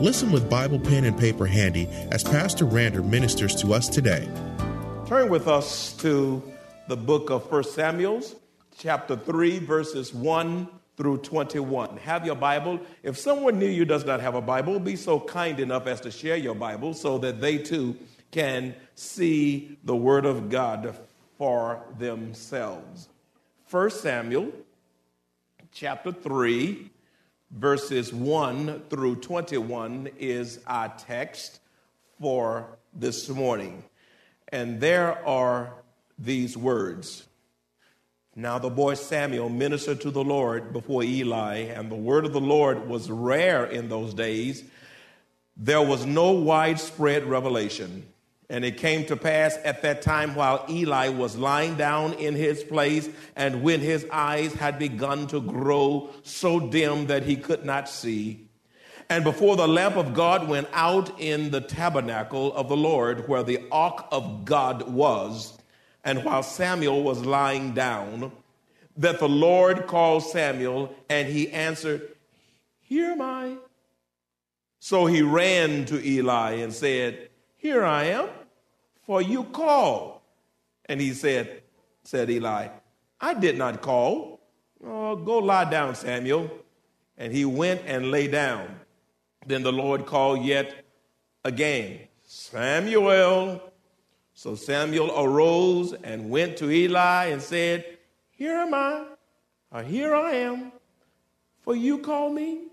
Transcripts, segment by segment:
Listen with Bible pen and paper handy as Pastor Rander ministers to us today. Turn with us to the book of 1 Samuel, chapter 3, verses 1 through 21. Have your Bible. If someone near you does not have a Bible, be so kind enough as to share your Bible so that they too can see the Word of God for themselves. 1 Samuel, chapter 3, verses 1 through 21 is our text for this morning. And there are these words. Now the boy Samuel ministered to the Lord before Eli, and the word of the Lord was rare in those days. There was no widespread revelation. And it came to pass at that time while Eli was lying down in his place, and when his eyes had begun to grow so dim that he could not see, and before the lamp of God went out in the tabernacle of the Lord, where the ark of God was, and while Samuel was lying down, that the Lord called Samuel, and he answered, Here am I. So he ran to Eli and said, Here I am, for you called. And he said, said Eli, I did not call. Oh, go lie down, Samuel. And he went and lay down. Then the Lord called yet again, Samuel. So Samuel arose and went to Eli and said, Here am I, or here I am, for you call me.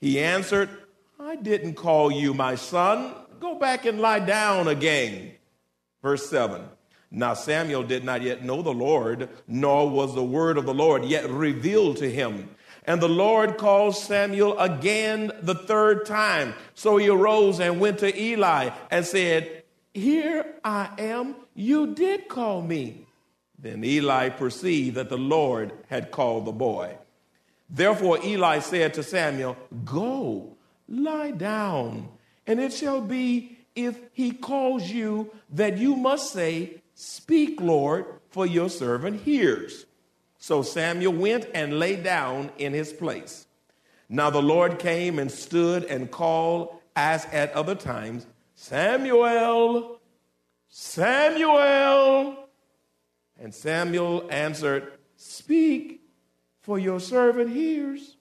He answered, I didn't call you, my son. Go back and lie down again. Verse 7. Now Samuel did not yet know the Lord, nor was the word of the Lord yet revealed to him. And the Lord called Samuel again the third time. So he arose and went to Eli and said, Here I am. You did call me. Then Eli perceived that the Lord had called the boy. Therefore Eli said to Samuel, Go, lie down, and it shall be if he calls you that you must say, Speak, Lord, for your servant hears. So Samuel went and lay down in his place. Now the Lord came and stood and called as at other times, Samuel, Samuel. And Samuel answered, Speak, for your servant hears.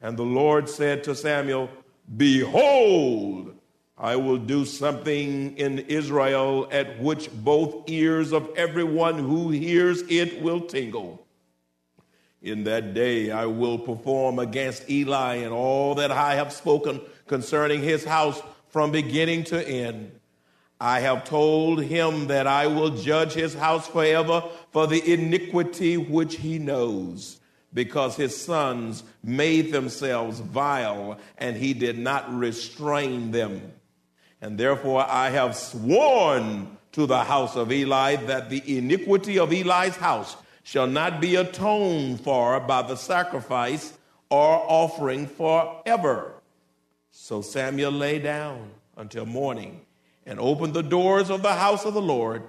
And the Lord said to Samuel, Behold, I will do something in Israel at which both ears of everyone who hears it will tingle. In that day I will perform against Eli and all that I have spoken concerning his house from beginning to end. I have told him that I will judge his house forever for the iniquity which he knows, because his sons made themselves vile and he did not restrain them. And therefore I have sworn to the house of Eli that the iniquity of Eli's house shall not be atoned for by the sacrifice or offering forever. So Samuel lay down until morning and opened the doors of the house of the Lord.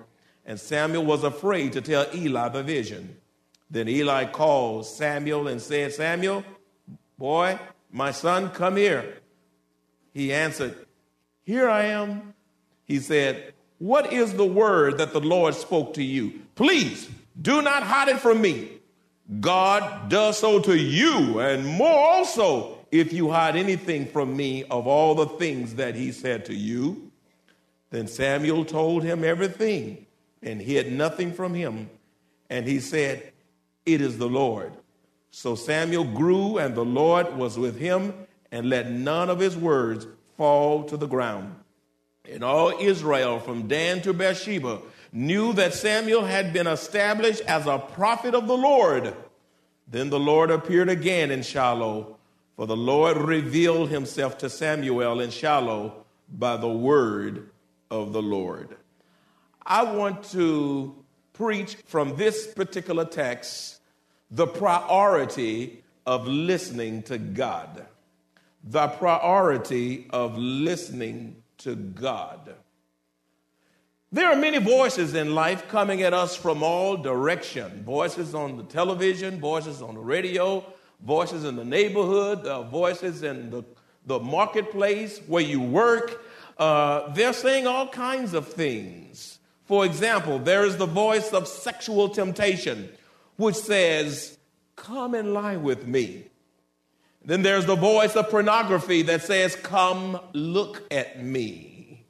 And Samuel was afraid to tell Eli the vision. Then Eli called Samuel and said, Samuel, boy, my son, come here. He answered, Here I am. He said, What is the word that the Lord spoke to you? Please do not hide it from me. God does so to you, and more also if you hide anything from me of all the things that he said to you. Then Samuel told him everything and hid nothing from him. And he said, It is the Lord. So Samuel grew, and the Lord was with him, and let none of his words fall to the ground. And all Israel, from Dan to Beersheba, knew that Samuel had been established as a prophet of the Lord. Then the Lord appeared again in Shiloh, for the Lord revealed himself to Samuel in Shiloh by the word of the Lord. I want to preach from this particular text the priority of listening to God. The priority of listening to God. There are many voices in life coming at us from all direction. Voices on the television, voices on the radio, voices in the neighborhood, uh, voices in the, the marketplace where you work. Uh, they're saying all kinds of things. For example, there is the voice of sexual temptation, which says, Come and lie with me. Then there's the voice of pornography that says, Come look at me.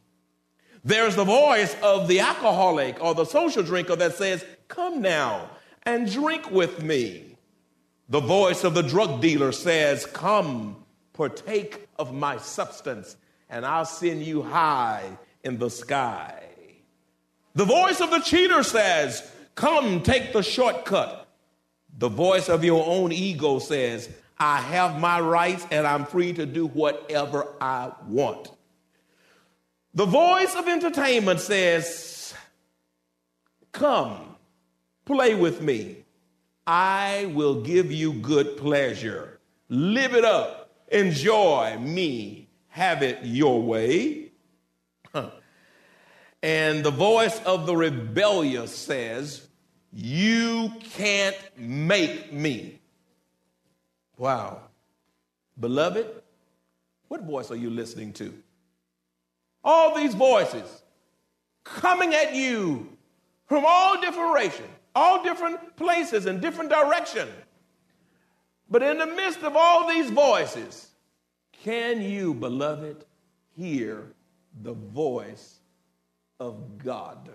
There's the voice of the alcoholic or the social drinker that says, Come now and drink with me. The voice of the drug dealer says, Come, partake of my substance, and I'll send you high in the sky. The voice of the cheater says, Come, take the shortcut. The voice of your own ego says, I have my rights and I'm free to do whatever I want. The voice of entertainment says, Come, play with me. I will give you good pleasure. Live it up. Enjoy me. Have it your way. And the voice of the rebellious says, You can't make me. Wow. Beloved, what voice are you listening to? All these voices coming at you from all different races, all different places and different direction. But in the midst of all these voices, can you, beloved, hear the voice of God?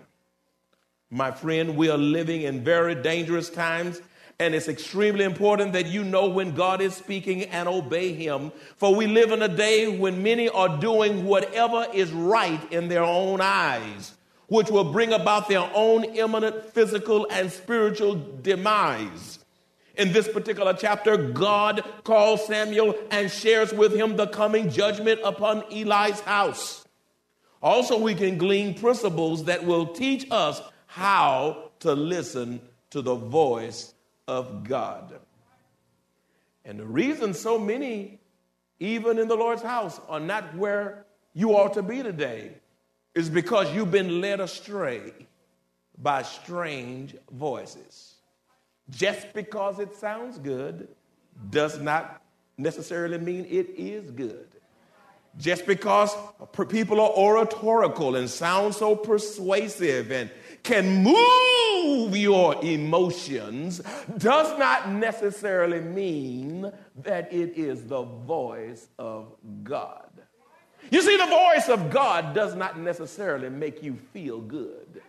My friend, we are living in very dangerous times and it's extremely important that you know when God is speaking and obey Him. For we live in a day when many are doing whatever is right in their own eyes, which will bring about their own imminent physical and spiritual demise. In this particular chapter, God calls Samuel and shares with him the coming judgment upon Eli's house. Also, we can glean principles that will teach us how to listen to the voice of God. And the reason so many, even in the Lord's house, are not where you ought to be today is because you've been led astray by strange voices. Just because it sounds good does not necessarily mean it is good. Just because people are oratorical and sound so persuasive and can move your emotions does not necessarily mean that it is the voice of God. You see, the voice of God does not necessarily make you feel good.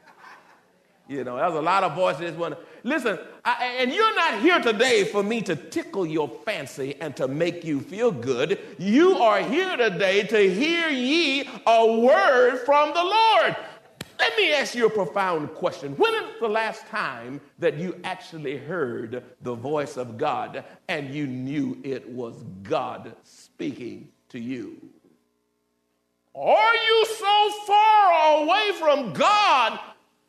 You know, there's a lot of voices. When listen, I, and you're not here today for me to tickle your fancy and to make you feel good. You are here today to hear ye a word from the Lord. Let me ask you a profound question. When is the last time that you actually heard the voice of God and you knew it was God speaking to you? Are you so far away from God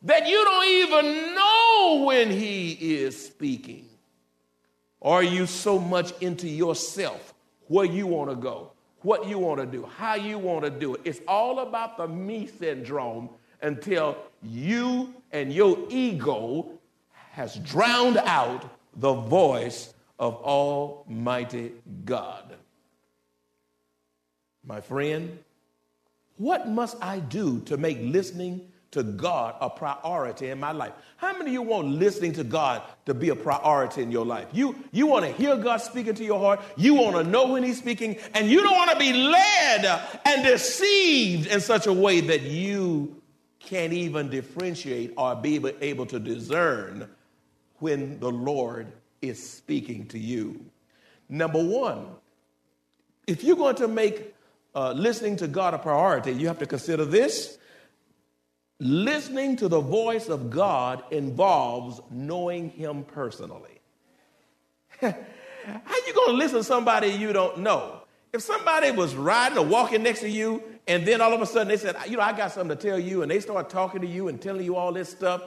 that you don't even know when He is speaking? Are you so much into yourself, where you want to go, what you want to do, how you want to do it? It's all about the me syndrome until you and your ego has drowned out the voice of Almighty God. My friend, what must I do to make listening to God a priority in my life. How many of you want listening to God to be a priority in your life? You, you want to hear God speaking to your heart, you want to know when He's speaking, and you don't want to be led and deceived in such a way that you can't even differentiate or be able to discern when the Lord is speaking to you. Number one, if you're going to make uh, listening to God a priority, you have to consider this. Listening to the voice of God involves knowing Him personally. How you going to listen to somebody you don't know? If somebody was riding or walking next to you, and then all of a sudden they said, You know, I got something to tell you, and they start talking to you and telling you all this stuff,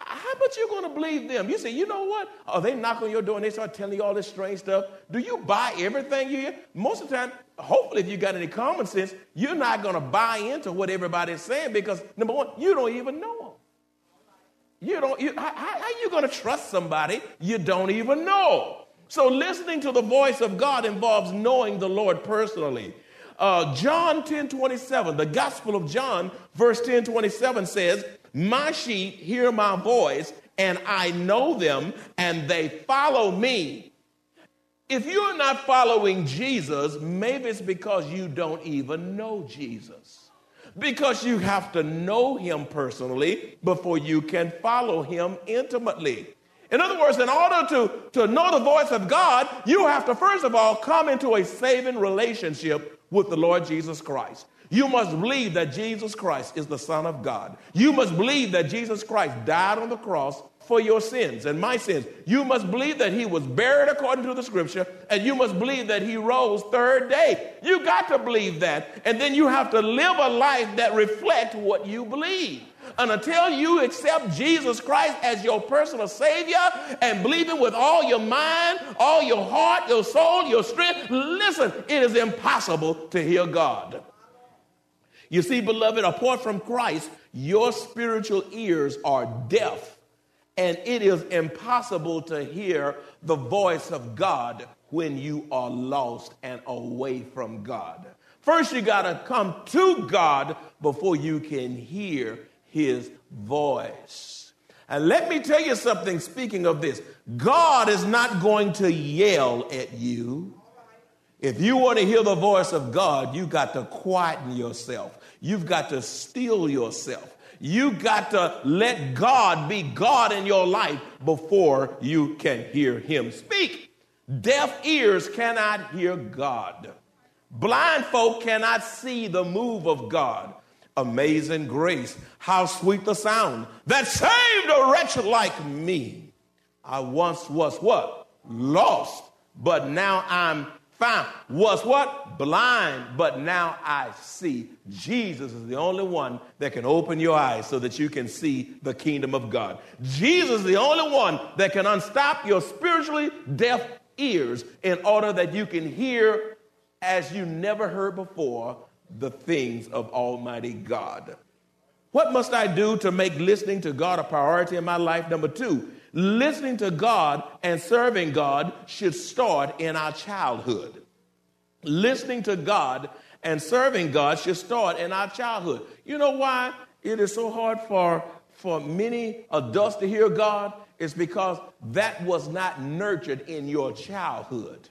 how about you going to believe them? You say, you know what? Oh, they knock on your door and they start telling you all this strange stuff. Do you buy everything you hear? Most of the time, hopefully, if you got any common sense, you're not going to buy into what everybody's saying because number one, you don't even know them. You don't. You, how, how are you going to trust somebody you don't even know? So listening to the voice of God involves knowing the Lord personally. Uh, John 10 27, the Gospel of John, verse 10 27 says, my sheep hear my voice, and I know them, and they follow me. If you're not following Jesus, maybe it's because you don't even know Jesus. Because you have to know him personally before you can follow him intimately. In other words, in order to, to know the voice of God, you have to first of all come into a saving relationship with the Lord Jesus Christ. You must believe that Jesus Christ is the Son of God. You must believe that Jesus Christ died on the cross for your sins and my sins. You must believe that he was buried according to the scripture, and you must believe that he rose third day. You got to believe that. And then you have to live a life that reflects what you believe. And until you accept Jesus Christ as your personal Savior and believe Him with all your mind, all your heart, your soul, your strength, listen, it is impossible to hear God. You see, beloved, apart from Christ, your spiritual ears are deaf, and it is impossible to hear the voice of God when you are lost and away from God. First, you got to come to God before you can hear his voice. And let me tell you something, speaking of this, God is not going to yell at you. If you want to hear the voice of God, you got to quieten yourself. You've got to still yourself. You got to let God be God in your life before you can hear Him speak. Deaf ears cannot hear God. Blind folk cannot see the move of God. Amazing grace, how sweet the sound that saved a wretch like me. I once was what? Lost, but now I'm found. Was what? Blind, but now I see. Jesus is the only one that can open your eyes so that you can see the kingdom of God. Jesus is the only one that can unstop your spiritually deaf ears in order that you can hear as you never heard before the things of Almighty God. What must I do to make listening to God a priority in my life? Number two, listening to God and serving God should start in our childhood. Listening to God and serving God should start in our childhood. You know why it is so hard for, for many adults to hear God? It's because that was not nurtured in your childhood.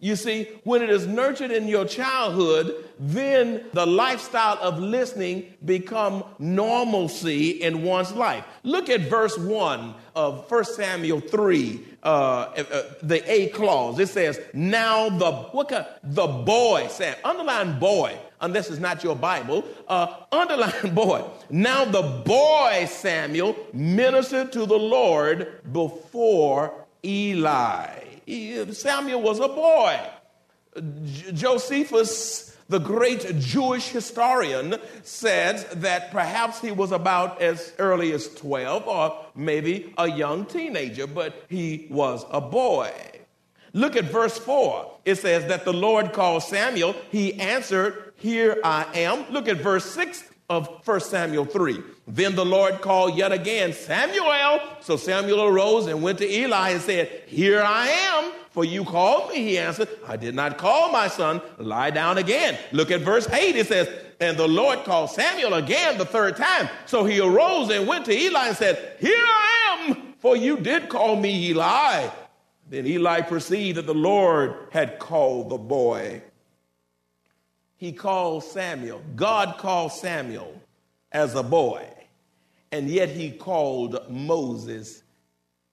You see, when it is nurtured in your childhood, then the lifestyle of listening become normalcy in one's life. Look at verse 1 of 1 Samuel 3, uh, uh, the A clause. It says, now the, what kind, the boy, Sam, underline boy, unless it's not your Bible, uh, underline boy. Now the boy Samuel ministered to the Lord before Eli. Samuel was a boy. Josephus, the great Jewish historian, says that perhaps he was about as early as 12 or maybe a young teenager, but he was a boy. Look at verse 4. It says that the Lord called Samuel. He answered, Here I am. Look at verse 6 of 1 Samuel 3. Then the Lord called yet again Samuel. So Samuel arose and went to Eli and said, Here I am For you called me, he answered. I did not call my son. Lie down again. Look at verse 8. It says, And the Lord called Samuel again the third time. So he arose and went to Eli and said, Here I am, for you did call me Eli. Then Eli perceived that the Lord had called the boy. He called Samuel. God called Samuel as a boy, and yet he called Moses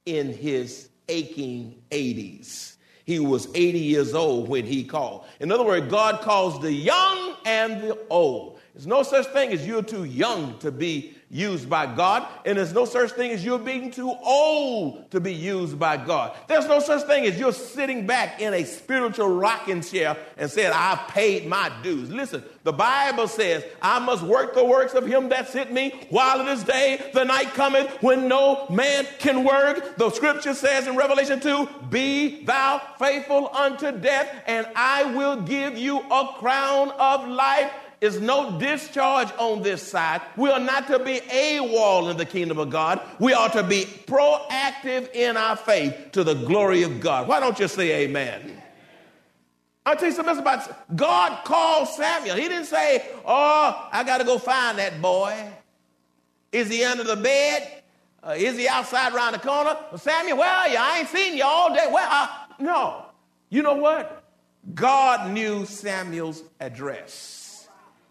in his aching 80s. He was 80 years old when he called. In other words, God calls the young and the old. There's no such thing as you're too young to be used by God, and there's no such thing as you're being too old to be used by God. There's no such thing as you're sitting back in a spiritual rocking chair and saying, I've paid my dues. Listen, the Bible says, I must work the works of him that sent me while it is day. The night cometh when no man can work. The scripture says in Revelation 2, Be thou faithful unto death, and I will give you a crown of life is no discharge on this side. We are not to be a wall in the kingdom of God. We are to be proactive in our faith to the glory of God. Why don't you say amen? I'll tell you something about God called Samuel. He didn't say, Oh, I got to go find that boy. Is he under the bed? Uh, is he outside around the corner? Well, Samuel, well, yeah, I ain't seen you all day. Well, uh, no. You know what? God knew Samuel's address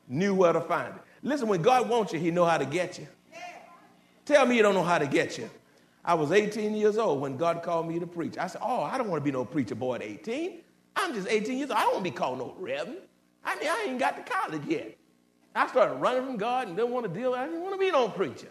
knew where to find it. Listen, when God wants you, He know how to get you. Tell me you don't know how to get you. I was 18 years old when God called me to preach. I said, Oh, I don't want to be no preacher boy at 18. I'm just 18 years old. I don't want to be called no reverend. I mean, I ain't got to college yet. I started running from God and didn't want to deal. I didn't want to be no preacher.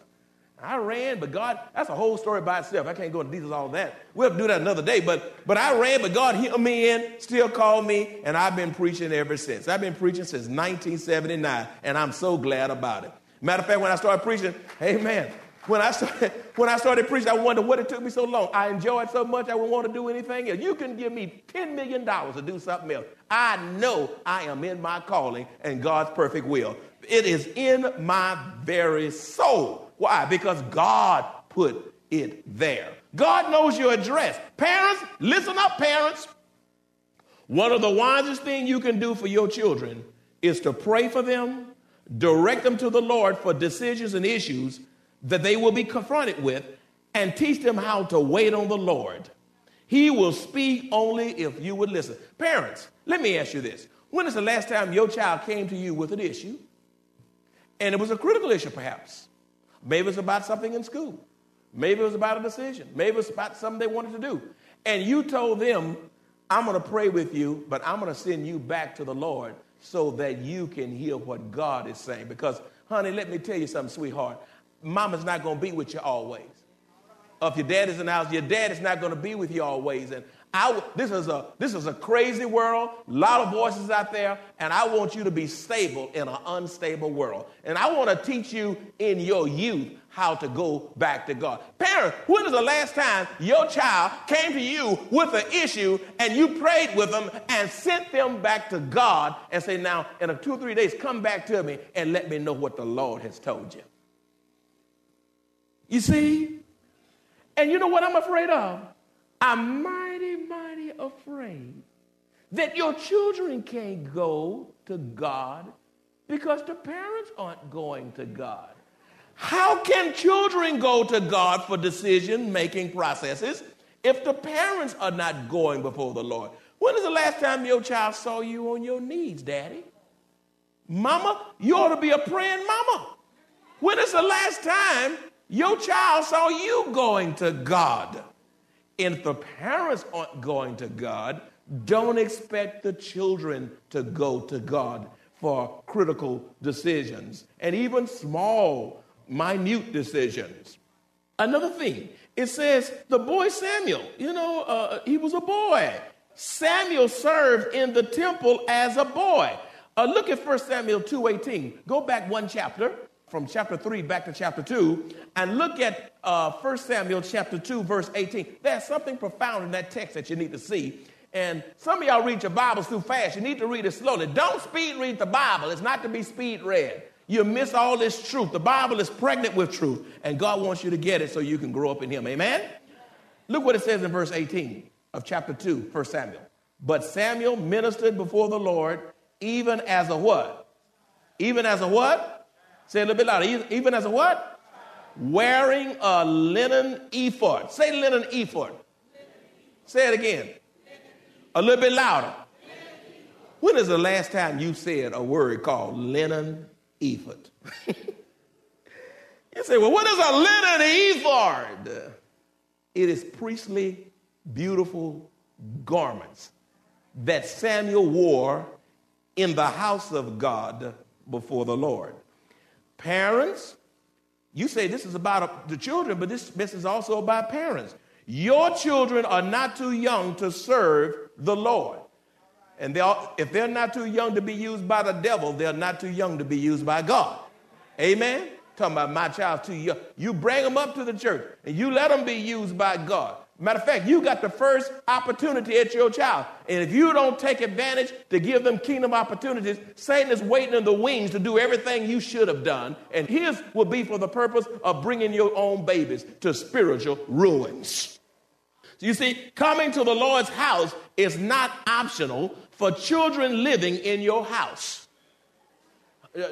I ran, but God, that's a whole story by itself. I can't go into details all that. We'll have to do that another day. But but I ran, but God hit me in, still called me, and I've been preaching ever since. I've been preaching since 1979, and I'm so glad about it. Matter of fact, when I started preaching, amen. When I started, when I started preaching, I wondered what it took me so long. I enjoyed so much, I wouldn't want to do anything else. You can give me $10 million to do something else. I know I am in my calling and God's perfect will. It is in my very soul. Why? Because God put it there. God knows your address. Parents, listen up, parents. One of the wisest things you can do for your children is to pray for them, direct them to the Lord for decisions and issues that they will be confronted with, and teach them how to wait on the Lord. He will speak only if you would listen. Parents, let me ask you this. When is the last time your child came to you with an issue? And it was a critical issue, perhaps. Maybe it's about something in school. Maybe it was about a decision. Maybe it's about something they wanted to do. And you told them, I'm going to pray with you, but I'm going to send you back to the Lord so that you can hear what God is saying. Because, honey, let me tell you something, sweetheart. Mama's not going to be with you always. if your dad is in the house, your dad is not going to be with you always. And I, this, is a, this is a crazy world, a lot of voices out there, and I want you to be stable in an unstable world. And I want to teach you in your youth how to go back to God. Parents, when is the last time your child came to you with an issue and you prayed with them and sent them back to God and say, now, in a two or three days, come back to me and let me know what the Lord has told you? You see? And you know what I'm afraid of? I'm mighty, mighty afraid that your children can't go to God because the parents aren't going to God. How can children go to God for decision making processes if the parents are not going before the Lord? When is the last time your child saw you on your knees, Daddy? Mama, you ought to be a praying mama. When is the last time your child saw you going to God? If the parents aren't going to God, don't expect the children to go to God for critical decisions and even small, minute decisions. Another thing, it says the boy Samuel, you know, uh, he was a boy. Samuel served in the temple as a boy. Uh, look at 1 Samuel 2.18. Go back one chapter from chapter 3 back to chapter 2 and look at uh, 1 Samuel chapter 2, verse 18. There's something profound in that text that you need to see. And some of y'all read your Bibles too fast. You need to read it slowly. Don't speed read the Bible, it's not to be speed read. You miss all this truth. The Bible is pregnant with truth, and God wants you to get it so you can grow up in Him. Amen? Look what it says in verse 18. of chapter 2, 1 Samuel. But Samuel ministered before the Lord even as a what? Even as a what? Say a little bit louder. Even as a what? Wearing a linen ephod. Say linen ephod. Say it again. A little bit louder. When is the last time you said a word called linen ephod? you say, well, what is a linen ephod? It is priestly, beautiful garments that Samuel wore in the house of God before the Lord. Parents, you say this is about uh, the children, but this, this is also about parents. Your children are not too young to serve the Lord. And they if they're not too young to be used by the devil, they're not too young to be used by God. Amen? Talking about my child too young. You bring them up to the church and you let them be used by God. Matter of fact, you got the first opportunity at your child. And if you don't take advantage to give them kingdom opportunities, Satan is waiting in the wings to do everything you should have done. And his will be for the purpose of bringing your own babies to spiritual ruins. So you see, coming to the Lord's house is not optional for children living in your house. Uh,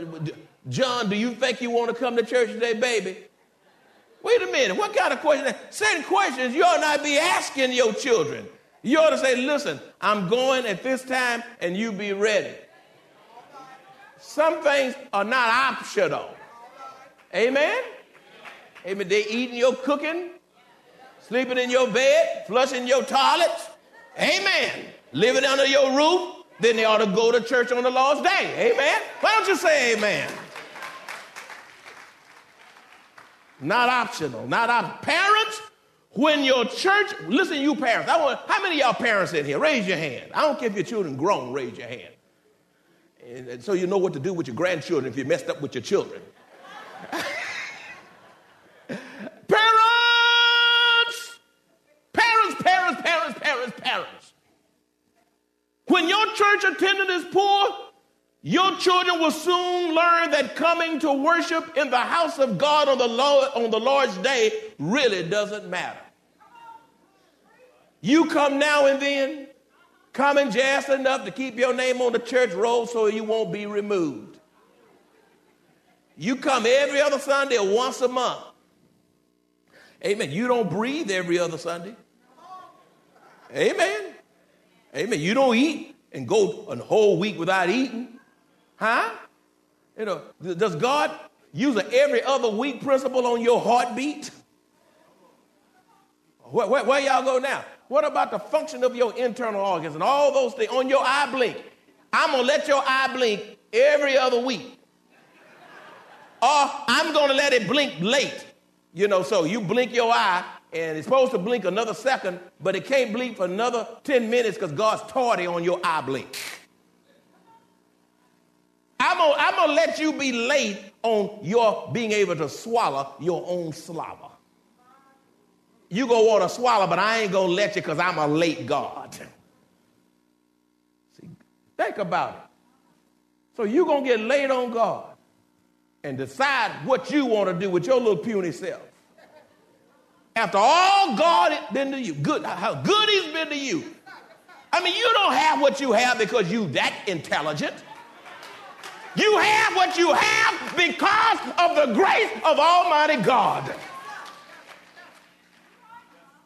John, do you think you want to come to church today, baby? Wait a minute, what kind of question? Certain questions you ought not be asking your children. You ought to say, listen, I'm going at this time and you be ready. Some things are not optional. Amen? Amen. They eating your cooking, sleeping in your bed, flushing your toilets. Amen. Living under your roof. Then they ought to go to church on the Lord's day. Amen. Why don't you say amen? Not optional. Not op- Parents, when your church, listen, you parents, I want, how many y'all parents in here? Raise your hand. I don't care if your children grown, raise your hand. And, and so you know what to do with your grandchildren if you messed up with your children. parents! Parents, parents, parents, parents, parents. When your church attendance is poor, your children will soon learn that coming to worship in the house of God on the, Lord, on the Lord's day really doesn't matter. You come now and then, coming just enough to keep your name on the church roll so you won't be removed. You come every other Sunday or once a month. Amen. You don't breathe every other Sunday. Amen. Amen. You don't eat and go a whole week without eating. Huh? You know, does God use an every other week principle on your heartbeat? Where, where, where, y'all go now? What about the function of your internal organs and all those things on your eye blink? I'm gonna let your eye blink every other week. Or I'm gonna let it blink late. You know, so you blink your eye and it's supposed to blink another second, but it can't blink for another 10 minutes because God's tardy on your eye blink. I'm gonna, I'm gonna let you be late on your being able to swallow your own slobber. You gonna want to swallow, but I ain't gonna let you because I'm a late God. See, think about it. So you gonna get laid on God and decide what you want to do with your little puny self. After all God has been to you, good, how good he's been to you. I mean, you don't have what you have because you that intelligent. You have what you have because of the grace of Almighty God.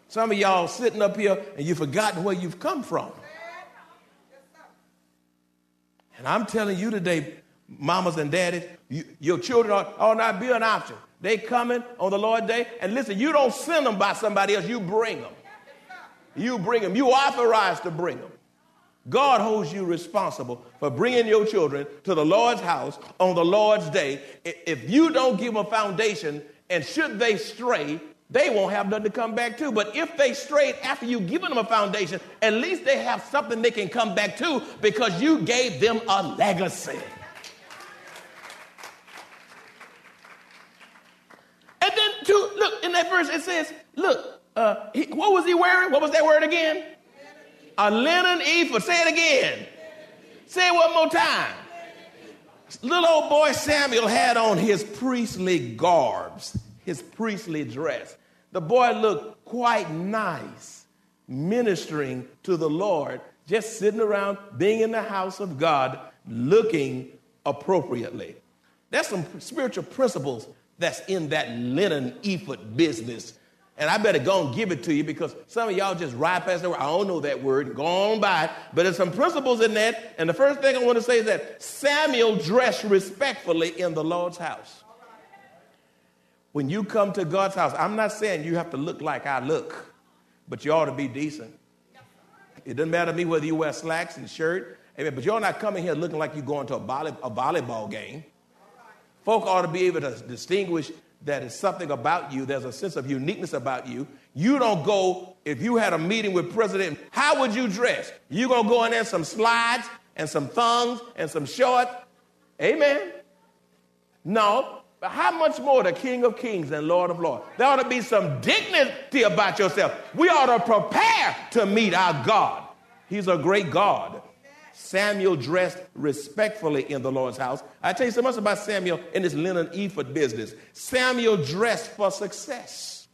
Some of y'all sitting up here and you've forgotten where you've come from. And I'm telling you today, mamas and daddies, you, your children are, are not be an option. They coming on the Lord day. And listen, you don't send them by somebody else, you bring them. You bring them. You authorize to bring them. God holds you responsible for bringing your children to the Lord's house on the Lord's day. If you don't give them a foundation, and should they stray, they won't have nothing to come back to. But if they strayed after you given them a foundation, at least they have something they can come back to because you gave them a legacy. And then, to, look, in that verse, it says, look, uh, he, what was he wearing? What was that word again? A linen ephod. Say it again. Say it one more time. Little old boy Samuel had on his priestly garbs, his priestly dress. The boy looked quite nice ministering to the Lord, just sitting around, being in the house of God, looking appropriately. There's some spiritual principles that's in that linen ephod business. And I better go and give it to you because some of y'all just ride past the word. I don't know that word. Go on by. it. But there's some principles in that. And the first thing I want to say is that Samuel dressed respectfully in the Lord's house. When you come to God's house, I'm not saying you have to look like I look, but you ought to be decent. It doesn't matter to me whether you wear slacks and shirt. Amen. But you're not coming here looking like you're going to a, volley, a volleyball game. Folk ought to be able to distinguish that it's something about you. There's a sense of uniqueness about you. You don't go, if you had a meeting with President, how would you dress? You're gonna go in there some slides and some thongs and some shorts? Amen. No, but how much more the King of Kings and Lord of Lords? There ought to be some dignity about yourself. We ought to prepare to meet our God. He's a great God. Samuel dressed respectfully in the Lord's house. I tell you so much about Samuel in this linen ephod business. Samuel dressed for success.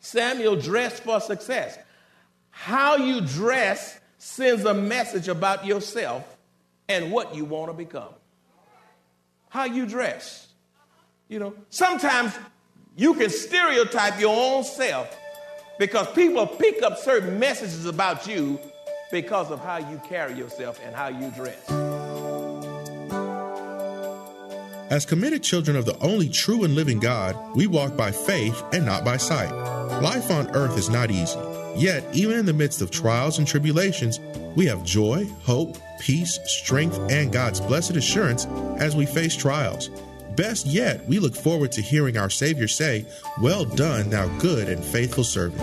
Samuel dressed for success. How you dress sends a message about yourself and what you want to become. How you dress. You know, sometimes you can stereotype your own self because people pick up certain messages about you because of how you carry yourself and how you dress. As committed children of the only true and living God, we walk by faith and not by sight. Life on earth is not easy. Yet, even in the midst of trials and tribulations, we have joy, hope, peace, strength, and God's blessed assurance as we face trials. Best yet, we look forward to hearing our Savior say, Well done, thou good and faithful servant,